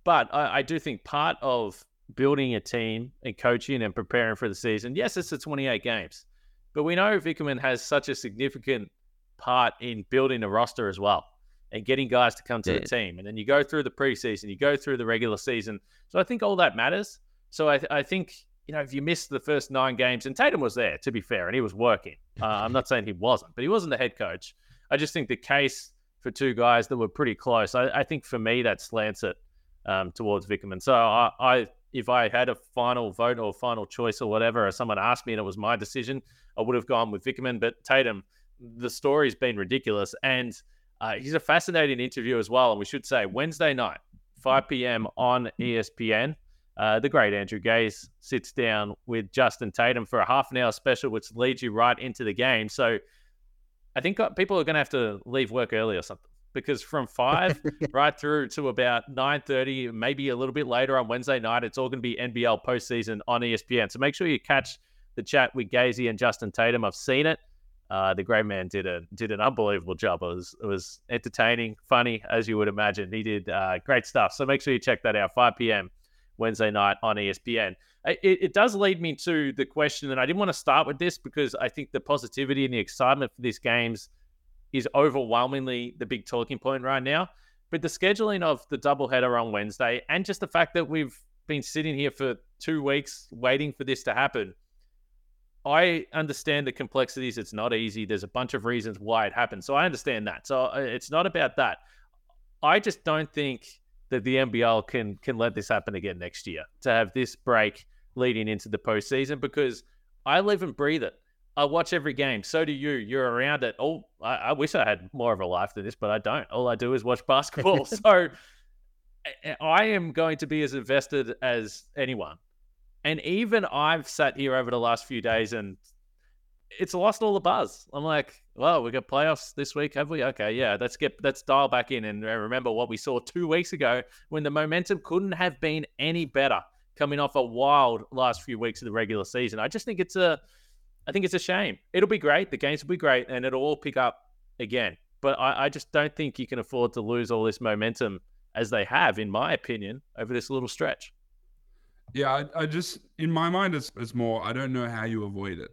But I, I do think part of building a team and coaching and preparing for the season, yes, it's the 28 games. But we know Vickerman has such a significant part in building a roster as well and getting guys to come to yeah. the team. And then you go through the preseason, you go through the regular season. So I think all that matters. So I, I think you know, if you missed the first nine games, and Tatum was there, to be fair, and he was working. Uh, I'm not saying he wasn't, but he wasn't the head coach. I just think the case for two guys that were pretty close, I, I think for me, that slants it um, towards Vickerman. So I, I, if I had a final vote or final choice or whatever, or someone asked me and it was my decision, I would have gone with Vickerman. But Tatum, the story's been ridiculous. And uh, he's a fascinating interview as well. And we should say Wednesday night, 5 p.m. on ESPN. Uh, the great Andrew Gaze sits down with Justin Tatum for a half an hour special, which leads you right into the game. So I think uh, people are going to have to leave work early or something because from five right through to about nine thirty, maybe a little bit later on Wednesday night, it's all going to be NBL postseason on ESPN. So make sure you catch the chat with Gazy and Justin Tatum. I've seen it. Uh, the great man did a did an unbelievable job. It was it was entertaining, funny as you would imagine. He did uh, great stuff. So make sure you check that out. Five p.m. Wednesday night on ESPN. It, it, does lead me to the question, and I didn't want to start with this because I think the positivity and the excitement for these games is overwhelmingly the big talking point right now. But the scheduling of the doubleheader on Wednesday, and just the fact that we've been sitting here for two weeks waiting for this to happen, I understand the complexities. It's not easy. There's a bunch of reasons why it happened. So I understand that. So uh, it's not about that. I just don't think that the NBL can can let this happen again next year to have this break leading into the postseason because I live and breathe it. I watch every game. So do you. You're around it. Oh, I, I wish I had more of a life than this, but I don't. All I do is watch basketball. so I am going to be as invested as anyone. And even I've sat here over the last few days and it's lost all the buzz. I'm like, well, we got playoffs this week, have we? Okay, yeah, let's get let's dial back in and uh, remember what we saw two weeks ago when the momentum couldn't have been any better, coming off a wild last few weeks of the regular season. I just think it's a, I think it's a shame. It'll be great, the games will be great, and it'll all pick up again. But I, I just don't think you can afford to lose all this momentum as they have, in my opinion, over this little stretch. Yeah, I, I just in my mind it's, it's more I don't know how you avoid it.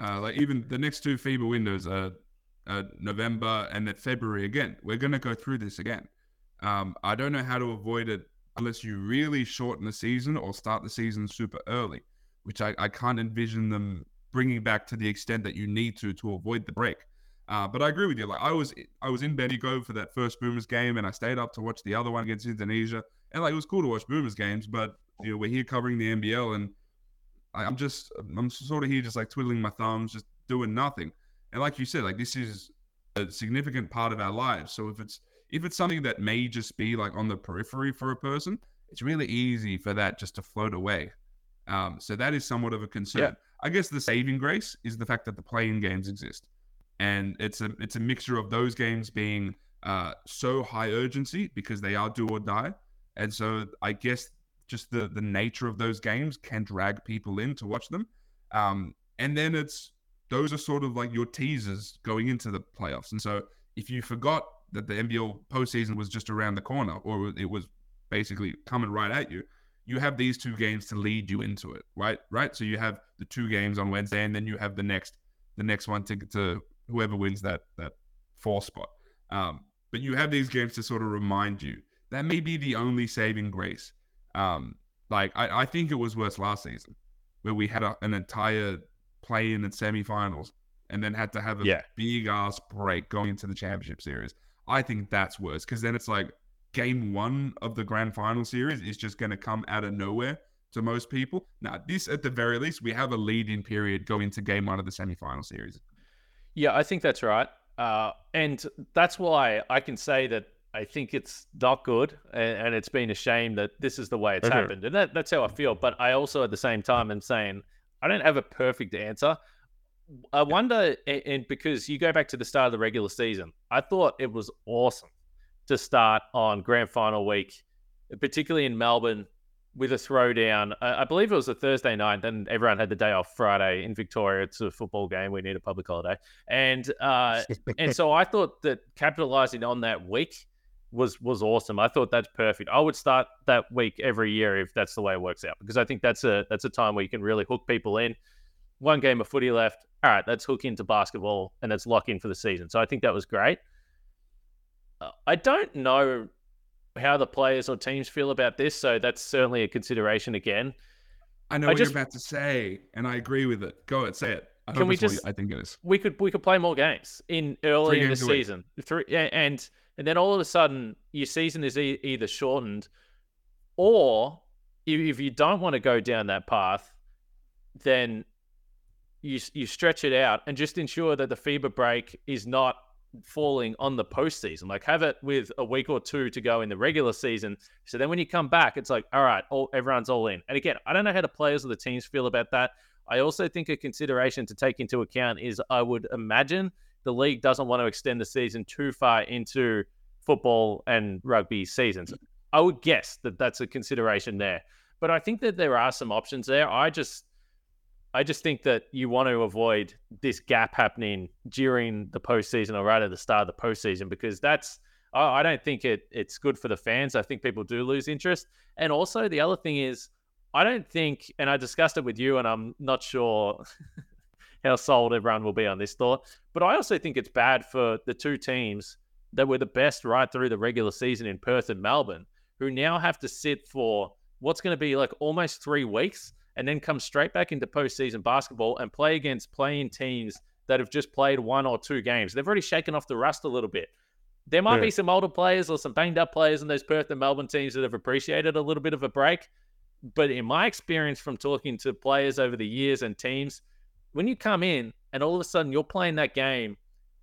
Uh, like even the next two FIBA windows are uh, November and then February again. We're gonna go through this again. Um, I don't know how to avoid it unless you really shorten the season or start the season super early, which I, I can't envision them bringing back to the extent that you need to to avoid the break. Uh, but I agree with you. Like I was, I was in Bendigo for that first Boomers game, and I stayed up to watch the other one against Indonesia. And like it was cool to watch Boomers games, but you know we're here covering the NBL, and I'm just, I'm sort of here just like twiddling my thumbs, just doing nothing. And like you said, like this is a significant part of our lives. So if it's if it's something that may just be like on the periphery for a person, it's really easy for that just to float away. Um, so that is somewhat of a concern. Yeah. I guess the saving grace is the fact that the play-in games exist, and it's a it's a mixture of those games being uh, so high urgency because they are do or die, and so I guess just the the nature of those games can drag people in to watch them, um, and then it's those are sort of like your teasers going into the playoffs, and so if you forgot that the NBL postseason was just around the corner or it was basically coming right at you, you have these two games to lead you into it, right? Right. So you have the two games on Wednesday, and then you have the next the next one to to whoever wins that that four spot. Um, but you have these games to sort of remind you that may be the only saving grace. Um, like I, I think it was worse last season, where we had a, an entire play in and semifinals, and then had to have a yeah. big ass break going into the championship series. I think that's worse because then it's like game one of the grand final series is just going to come out of nowhere to most people. Now, this at the very least, we have a lead in period going into game one of the semi-final series. Yeah, I think that's right. Uh, and that's why I can say that I think it's not good, and, and it's been a shame that this is the way it's okay. happened, and that, that's how I feel. But I also, at the same time, am saying I don't have a perfect answer. I wonder, and because you go back to the start of the regular season, I thought it was awesome to start on grand final week, particularly in Melbourne with a throwdown. I believe it was a Thursday night. Then everyone had the day off Friday in Victoria. It's a football game. We need a public holiday, and uh, and so I thought that capitalizing on that week was was awesome. I thought that's perfect. I would start that week every year if that's the way it works out because I think that's a that's a time where you can really hook people in. One game of footy left. All right, let's hook into basketball and let's lock in for the season. So I think that was great. I don't know how the players or teams feel about this, so that's certainly a consideration again. I know I what just, you're about to say, and I agree with it. Go ahead, say it. I can we just? I think it is. We could we could play more games in early in the season. Three, and and then all of a sudden your season is e- either shortened, or if you don't want to go down that path, then you you stretch it out and just ensure that the FIBA break is not falling on the postseason. Like have it with a week or two to go in the regular season. So then when you come back, it's like, all right, all everyone's all in. And again, I don't know how the players or the teams feel about that. I also think a consideration to take into account is I would imagine the league doesn't want to extend the season too far into football and rugby seasons. I would guess that that's a consideration there. But I think that there are some options there. I just I just think that you want to avoid this gap happening during the postseason or right at the start of the postseason because that's I don't think it it's good for the fans. I think people do lose interest. And also the other thing is I don't think and I discussed it with you and I'm not sure how sold everyone will be on this thought, but I also think it's bad for the two teams that were the best right through the regular season in Perth and Melbourne who now have to sit for what's going to be like almost 3 weeks and then come straight back into postseason basketball and play against play-in teams that have just played one or two games. They've already shaken off the rust a little bit. There might yeah. be some older players or some banged up players in those Perth and Melbourne teams that have appreciated a little bit of a break. But in my experience from talking to players over the years and teams, when you come in and all of a sudden you're playing that game,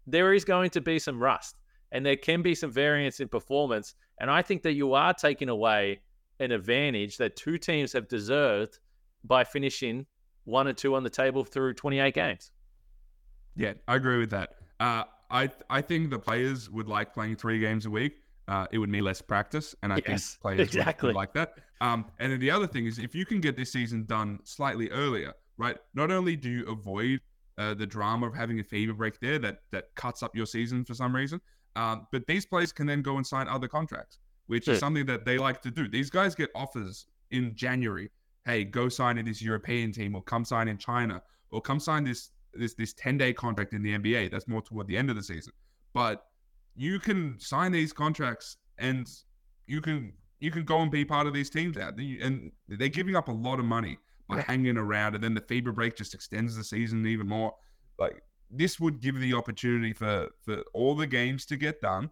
there is going to be some rust and there can be some variance in performance. And I think that you are taking away an advantage that two teams have deserved by finishing one or two on the table through 28 games. Yeah, I agree with that. Uh, I I think the players would like playing three games a week. Uh, it would mean less practice, and I yes, think players exactly. would, would like that. Um, and then the other thing is, if you can get this season done slightly earlier, right? Not only do you avoid uh, the drama of having a FIBA break there that that cuts up your season for some reason, um, but these players can then go and sign other contracts. which is something that they like to do. These guys get offers in January. Hey, go sign in this European team, or come sign in China, or come sign this this this ten day contract in the NBA. That's more toward the end of the season. But you can sign these contracts, and you can you can go and be part of these teams out. And they're giving up a lot of money by hanging around, and then the FIBA break just extends the season even more. Like this would give the opportunity for for all the games to get done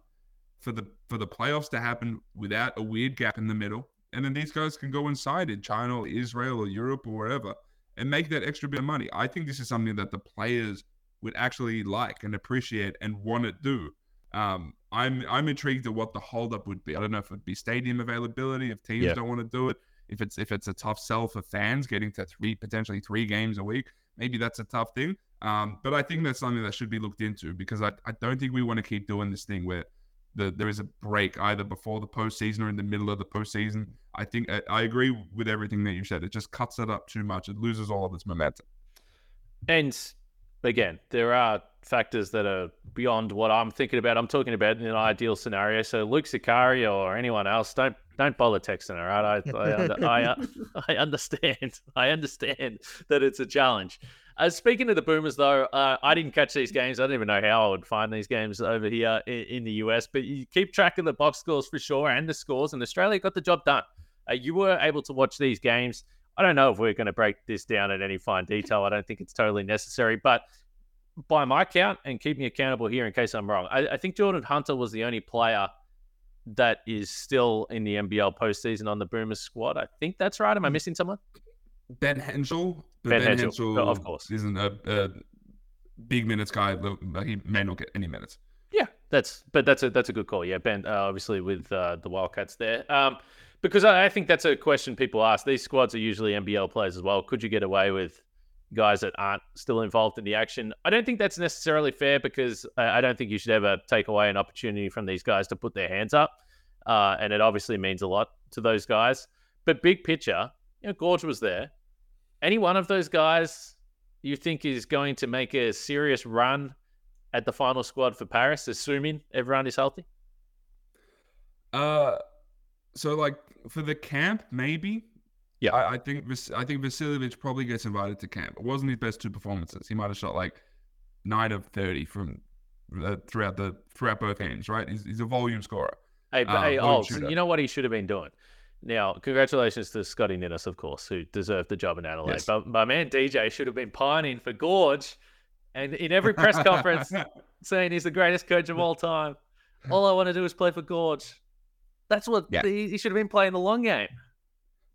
for the for the playoffs to happen without a weird gap in the middle, and then these guys can go inside in China or Israel or Europe or wherever and make that extra bit of money. I think this is something that the players would actually like and appreciate and want to do. Um, I'm I'm intrigued at what the holdup would be. I don't know if it'd be stadium availability, if teams yeah. don't want to do it, if it's if it's a tough sell for fans getting to three potentially three games a week, maybe that's a tough thing. Um, but I think that's something that should be looked into because I, I don't think we want to keep doing this thing where the, there is a break either before the postseason or in the middle of the postseason. I think I, I, agree with everything that you said. It just cuts it up too much. It loses all of its momentum. And again, there are factors that are beyond what I'm thinking about. I'm talking about in an ideal scenario. So Luke Sicario or anyone else, don't don't bother texting. All right, I I, I, I understand. I understand that it's a challenge. Uh, speaking of the Boomers, though, uh, I didn't catch these games. I don't even know how I would find these games over here in, in, the US, but you keep track of the box scores for sure and the scores, and Australia got the job done. Uh, you were able to watch these games. I don't know if we're going to break this down in any fine detail. I don't think it's totally necessary, but by my count, and keep me accountable here in case I'm wrong, I, I think Jordan Hunter was the only player that is still in the NBL postseason on the Boomers squad. I think that's right. Am I hmm. missing someone? Ben Henshall. Ben, ben Henshall, of course, isn't a, a, big minutes guy. He may not get any minutes. Yeah, that's but that's a that's a good call. Yeah, Ben, uh, obviously with uh, the Wildcats there. Um, because I, I think that's a question people ask. These squads are usually NBL players as well. Could you get away with guys that aren't still involved in the action? I don't think that's necessarily fair because I, I don't think you should ever take away an opportunity from these guys to put their hands up. Uh, and it obviously means a lot to those guys. But big picture, you know, Goorj was there. Any one of those guys you think is going to make a serious run at the final squad for Paris, assuming everyone is healthy? Uh, so like for the camp, maybe. Yeah, I, I think I think Vasiljevic probably gets invited to camp. It wasn't his best two performances. He might have shot like nine of thirty from uh, throughout the throughout both games. Right, he's, he's a volume scorer. Hey, but, um, hey, oh, you know what he should have been doing? Now, congratulations to Scotty Ninnis, of course, who deserved the job in Adelaide. Yes. But my man DJ should have been pining for Goorj, and in every press conference, saying he's the greatest coach of all time. All I want to do is play for Goorj. That's what yeah. he, he should have been playing the long game.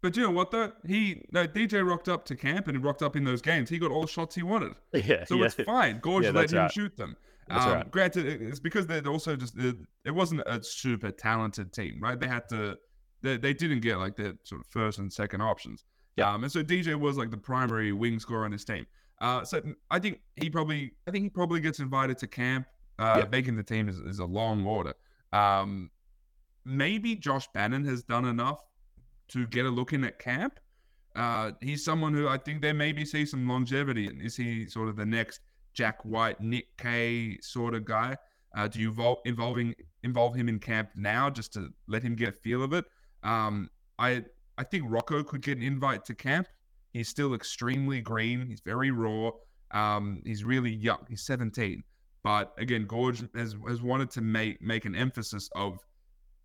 But you know what though? He no DJ rocked up to camp and he rocked up in those games. He got all the shots he wanted. Yeah, so yeah. it's fine. Goorj yeah, let him right. shoot them. Um, right. Granted, it's because they're also just it wasn't a super talented team, right? They had to they, they didn't get like their sort of first and second options. Yeah. Um, and so DJ was like the primary wing scorer on his team. Uh, so I think he probably I think he probably gets invited to camp. Uh, yeah. making the team is, is a long order. Um, maybe Josh Bannon has done enough to get a look in at camp. Uh, he's someone who I think there maybe see some longevity in. Is he sort of the next Jack White, Nick Kay sort of guy? Uh, do you involve, involving involve him in camp now just to let him get a feel of it? Um, I I think Rocco could get an invite to camp. He's still extremely green. He's very raw. Um, he's really young. He's 17. But again, Goorj has, has wanted to make make an emphasis of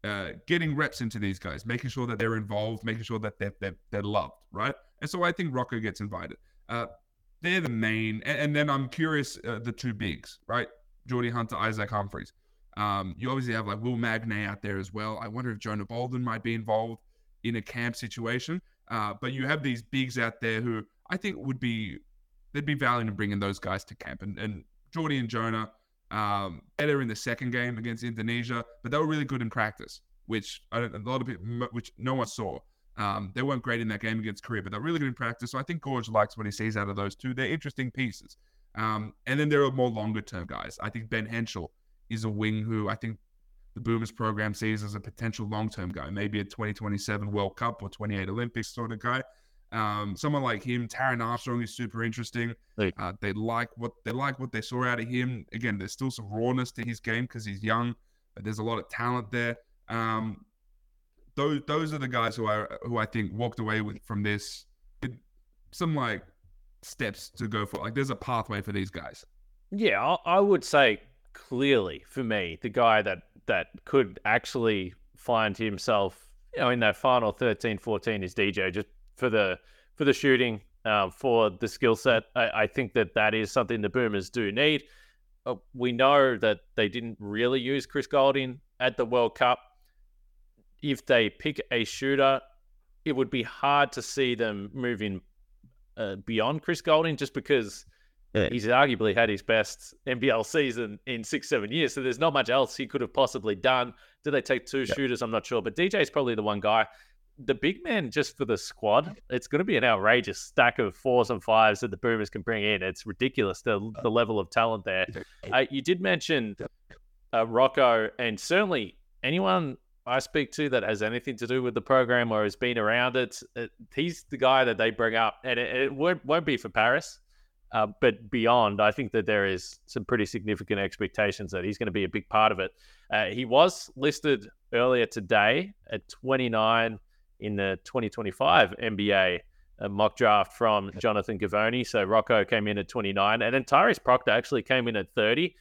uh, getting reps into these guys, making sure that they're involved, making sure that they're, they're, they're loved, right? And so I think Rocco gets invited. Uh, they're the main. And, and then I'm curious, uh, the two bigs, right? Geordie Hunter, Isaac Humphreys. Um, you obviously have like Will Magnay out there as well. I wonder if Jonah Bolden might be involved in a camp situation. Uh, but you have these bigs out there who I think would be they'd be valiant in bringing those guys to camp. And, and Geordie and Jonah um, better in the second game against Indonesia, but they were really good in practice, which a lot of people, which no one saw. Um, they weren't great in that game against Korea, but they're really good in practice. So I think Goorj likes what he sees out of those two. They're interesting pieces. Um, and then there are more longer term guys. I think Ben Henshall is a wing who I think the Boomers program sees as a potential long term guy, maybe a 2027 World Cup or 28 Olympics sort of guy. Um, someone like him, Taran Armstrong is super interesting. Uh, they like what they like what they saw out of him. Again, there's still some rawness to his game because he's young, but there's a lot of talent there. Um, those those are the guys who I who I think walked away with from this with some like steps to go for. Like there's a pathway for these guys. Yeah, I, I would say clearly for me, the guy that that could actually find himself, you know, in that final 13, 14 is DJ just for the for the shooting, uh, for the skill set. I, I, think that that is something the Boomers do need. Uh, we know that they didn't really use Chris Goulding at the World Cup. If they pick a shooter, it would be hard to see them moving uh, beyond Chris Goulding just because yeah. he's arguably had his best NBL season in six, seven years. So there's not much else he could have possibly done. Did they take two yeah. shooters? I'm not sure. But DJ is probably the one guy. The big man, just for the squad, it's going to be an outrageous stack of fours and fives that the Boomers can bring in. It's ridiculous the the level of talent there. Uh, you did mention uh, Rocco, and certainly anyone I speak to that has anything to do with the program or has been around it, it he's the guy that they bring up, and it, it won't, won't be for Paris. Uh, but beyond, I think that there is some pretty significant expectations that he's going to be a big part of it. Uh, he was listed earlier today at 29 in the 2025 NBA mock draft from Jonathan Givony. So Rocco came in at 29, and then Tyrese Proctor actually came in at 30.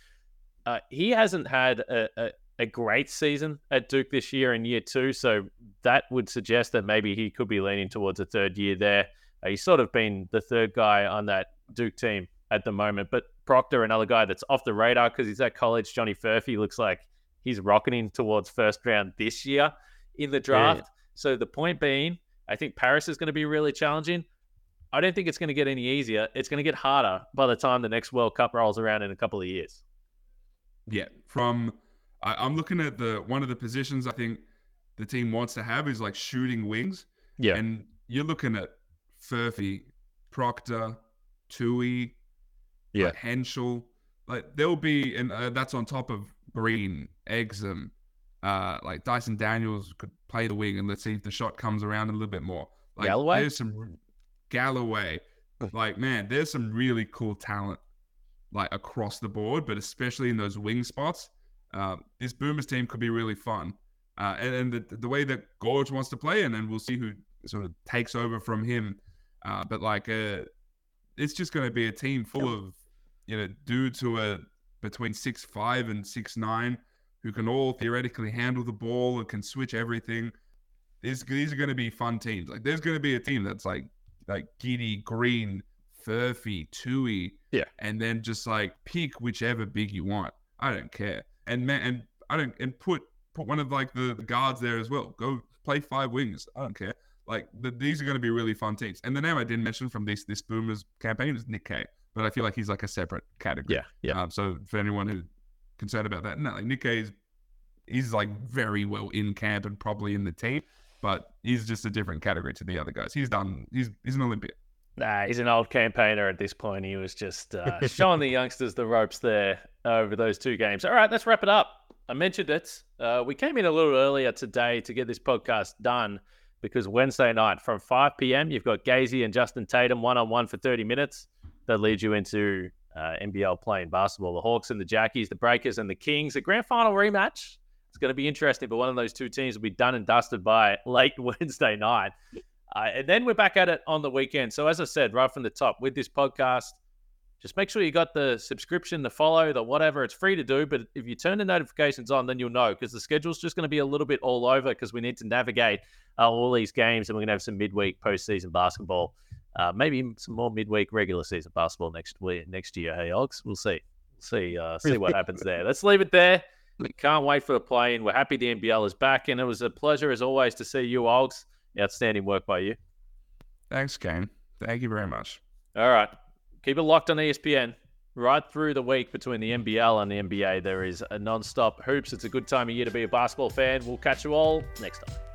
Uh, he hasn't had a, a, a, great season at Duke this year in year two, so that would suggest that maybe he could be leaning towards a third year there. Uh, he's sort of been the third guy on that Duke team at the moment. But Proctor, another guy that's off the radar because he's at college. Johnny Furphy looks like he's rocketing towards first round this year in the draft. Yeah. So the point being, I think Paris is going to be really challenging. I don't think it's going to get any easier. It's going to get harder by the time the next World Cup rolls around in a couple of years. Yeah, from I, am looking at the one of the positions I think the team wants to have is like shooting wings. Yeah, and you're looking at Furphy, Proctor, Toohey, yeah, like Henshall. Like there'll be, and uh, that's on top of Green, Exum, uh, like Dyson Daniels could play the wing, and let's see if the shot comes around a little bit more. Like Galloway, there's some Galloway. like man, there's some really cool talent like across the board, but especially in those wing spots. Uh, this Boomers team could be really fun. Uh, and, and the, the way that Goorj wants to play, and then we'll see who sort of takes over from him. Uh, but like, uh, it's just going to be a team full of you know dudes who are between six five and six nine who can all theoretically handle the ball and can switch everything. These these are going to be fun teams. Like there's going to be a team that's like like Giddey, Green, Furphy, Toohey, yeah, and then just like pick whichever big you want. I don't care. And man, and I don't and put put one of like the, the guards there as well. Go play five wings. I don't care. Like the, these are going to be really fun teams. And the name I didn't mention from this this Boomers campaign is Nick Kay, but I feel like he's like a separate category. Yeah, yeah. Um, so for anyone who's concerned about that, no, like Nick is he's like very well in camp and probably in the team, but he's just a different category to the other guys. He's done. He's he's an Olympian. Nah, he's an old campaigner at this point. He was just uh, showing the youngsters the ropes there over those two games. All right, let's wrap it up. I mentioned it. Uh, we came in a little earlier today to get this podcast done because Wednesday night from 5 p.m. you've got Gazy and Justin Tatum one on one for 30 minutes. That leads you into uh, NBL play-in basketball. The Hawks and the Jackies, the Breakers and the Kings. A grand final rematch. It's going to be interesting, but one of those two teams will be done and dusted by late Wednesday night. Uh, and then we're back at it on the weekend. So, as I said right from the top, with this podcast, just make sure you got the subscription, the follow, the whatever. It's free to do, but if you turn the notifications on, then you'll know because the schedule's just going to be a little bit all over because we need to navigate uh, all these games and we're going to have some midweek postseason basketball, uh, maybe some more midweek regular season basketball next week, next year. Hey, Ogs, we'll see. We'll see, uh, see what happens there. Let's leave it there. We can't wait for the play in. We're happy the NBL is back, and it was a pleasure as always to see you, Ogs. Outstanding work by you. Thanks, Kane. Thank you very much. All right keep it locked on ESPN. Right through the week between the NBL and the NBA, there is a non stop hoops. It's a good time of year to be a basketball fan. We'll catch you all next time.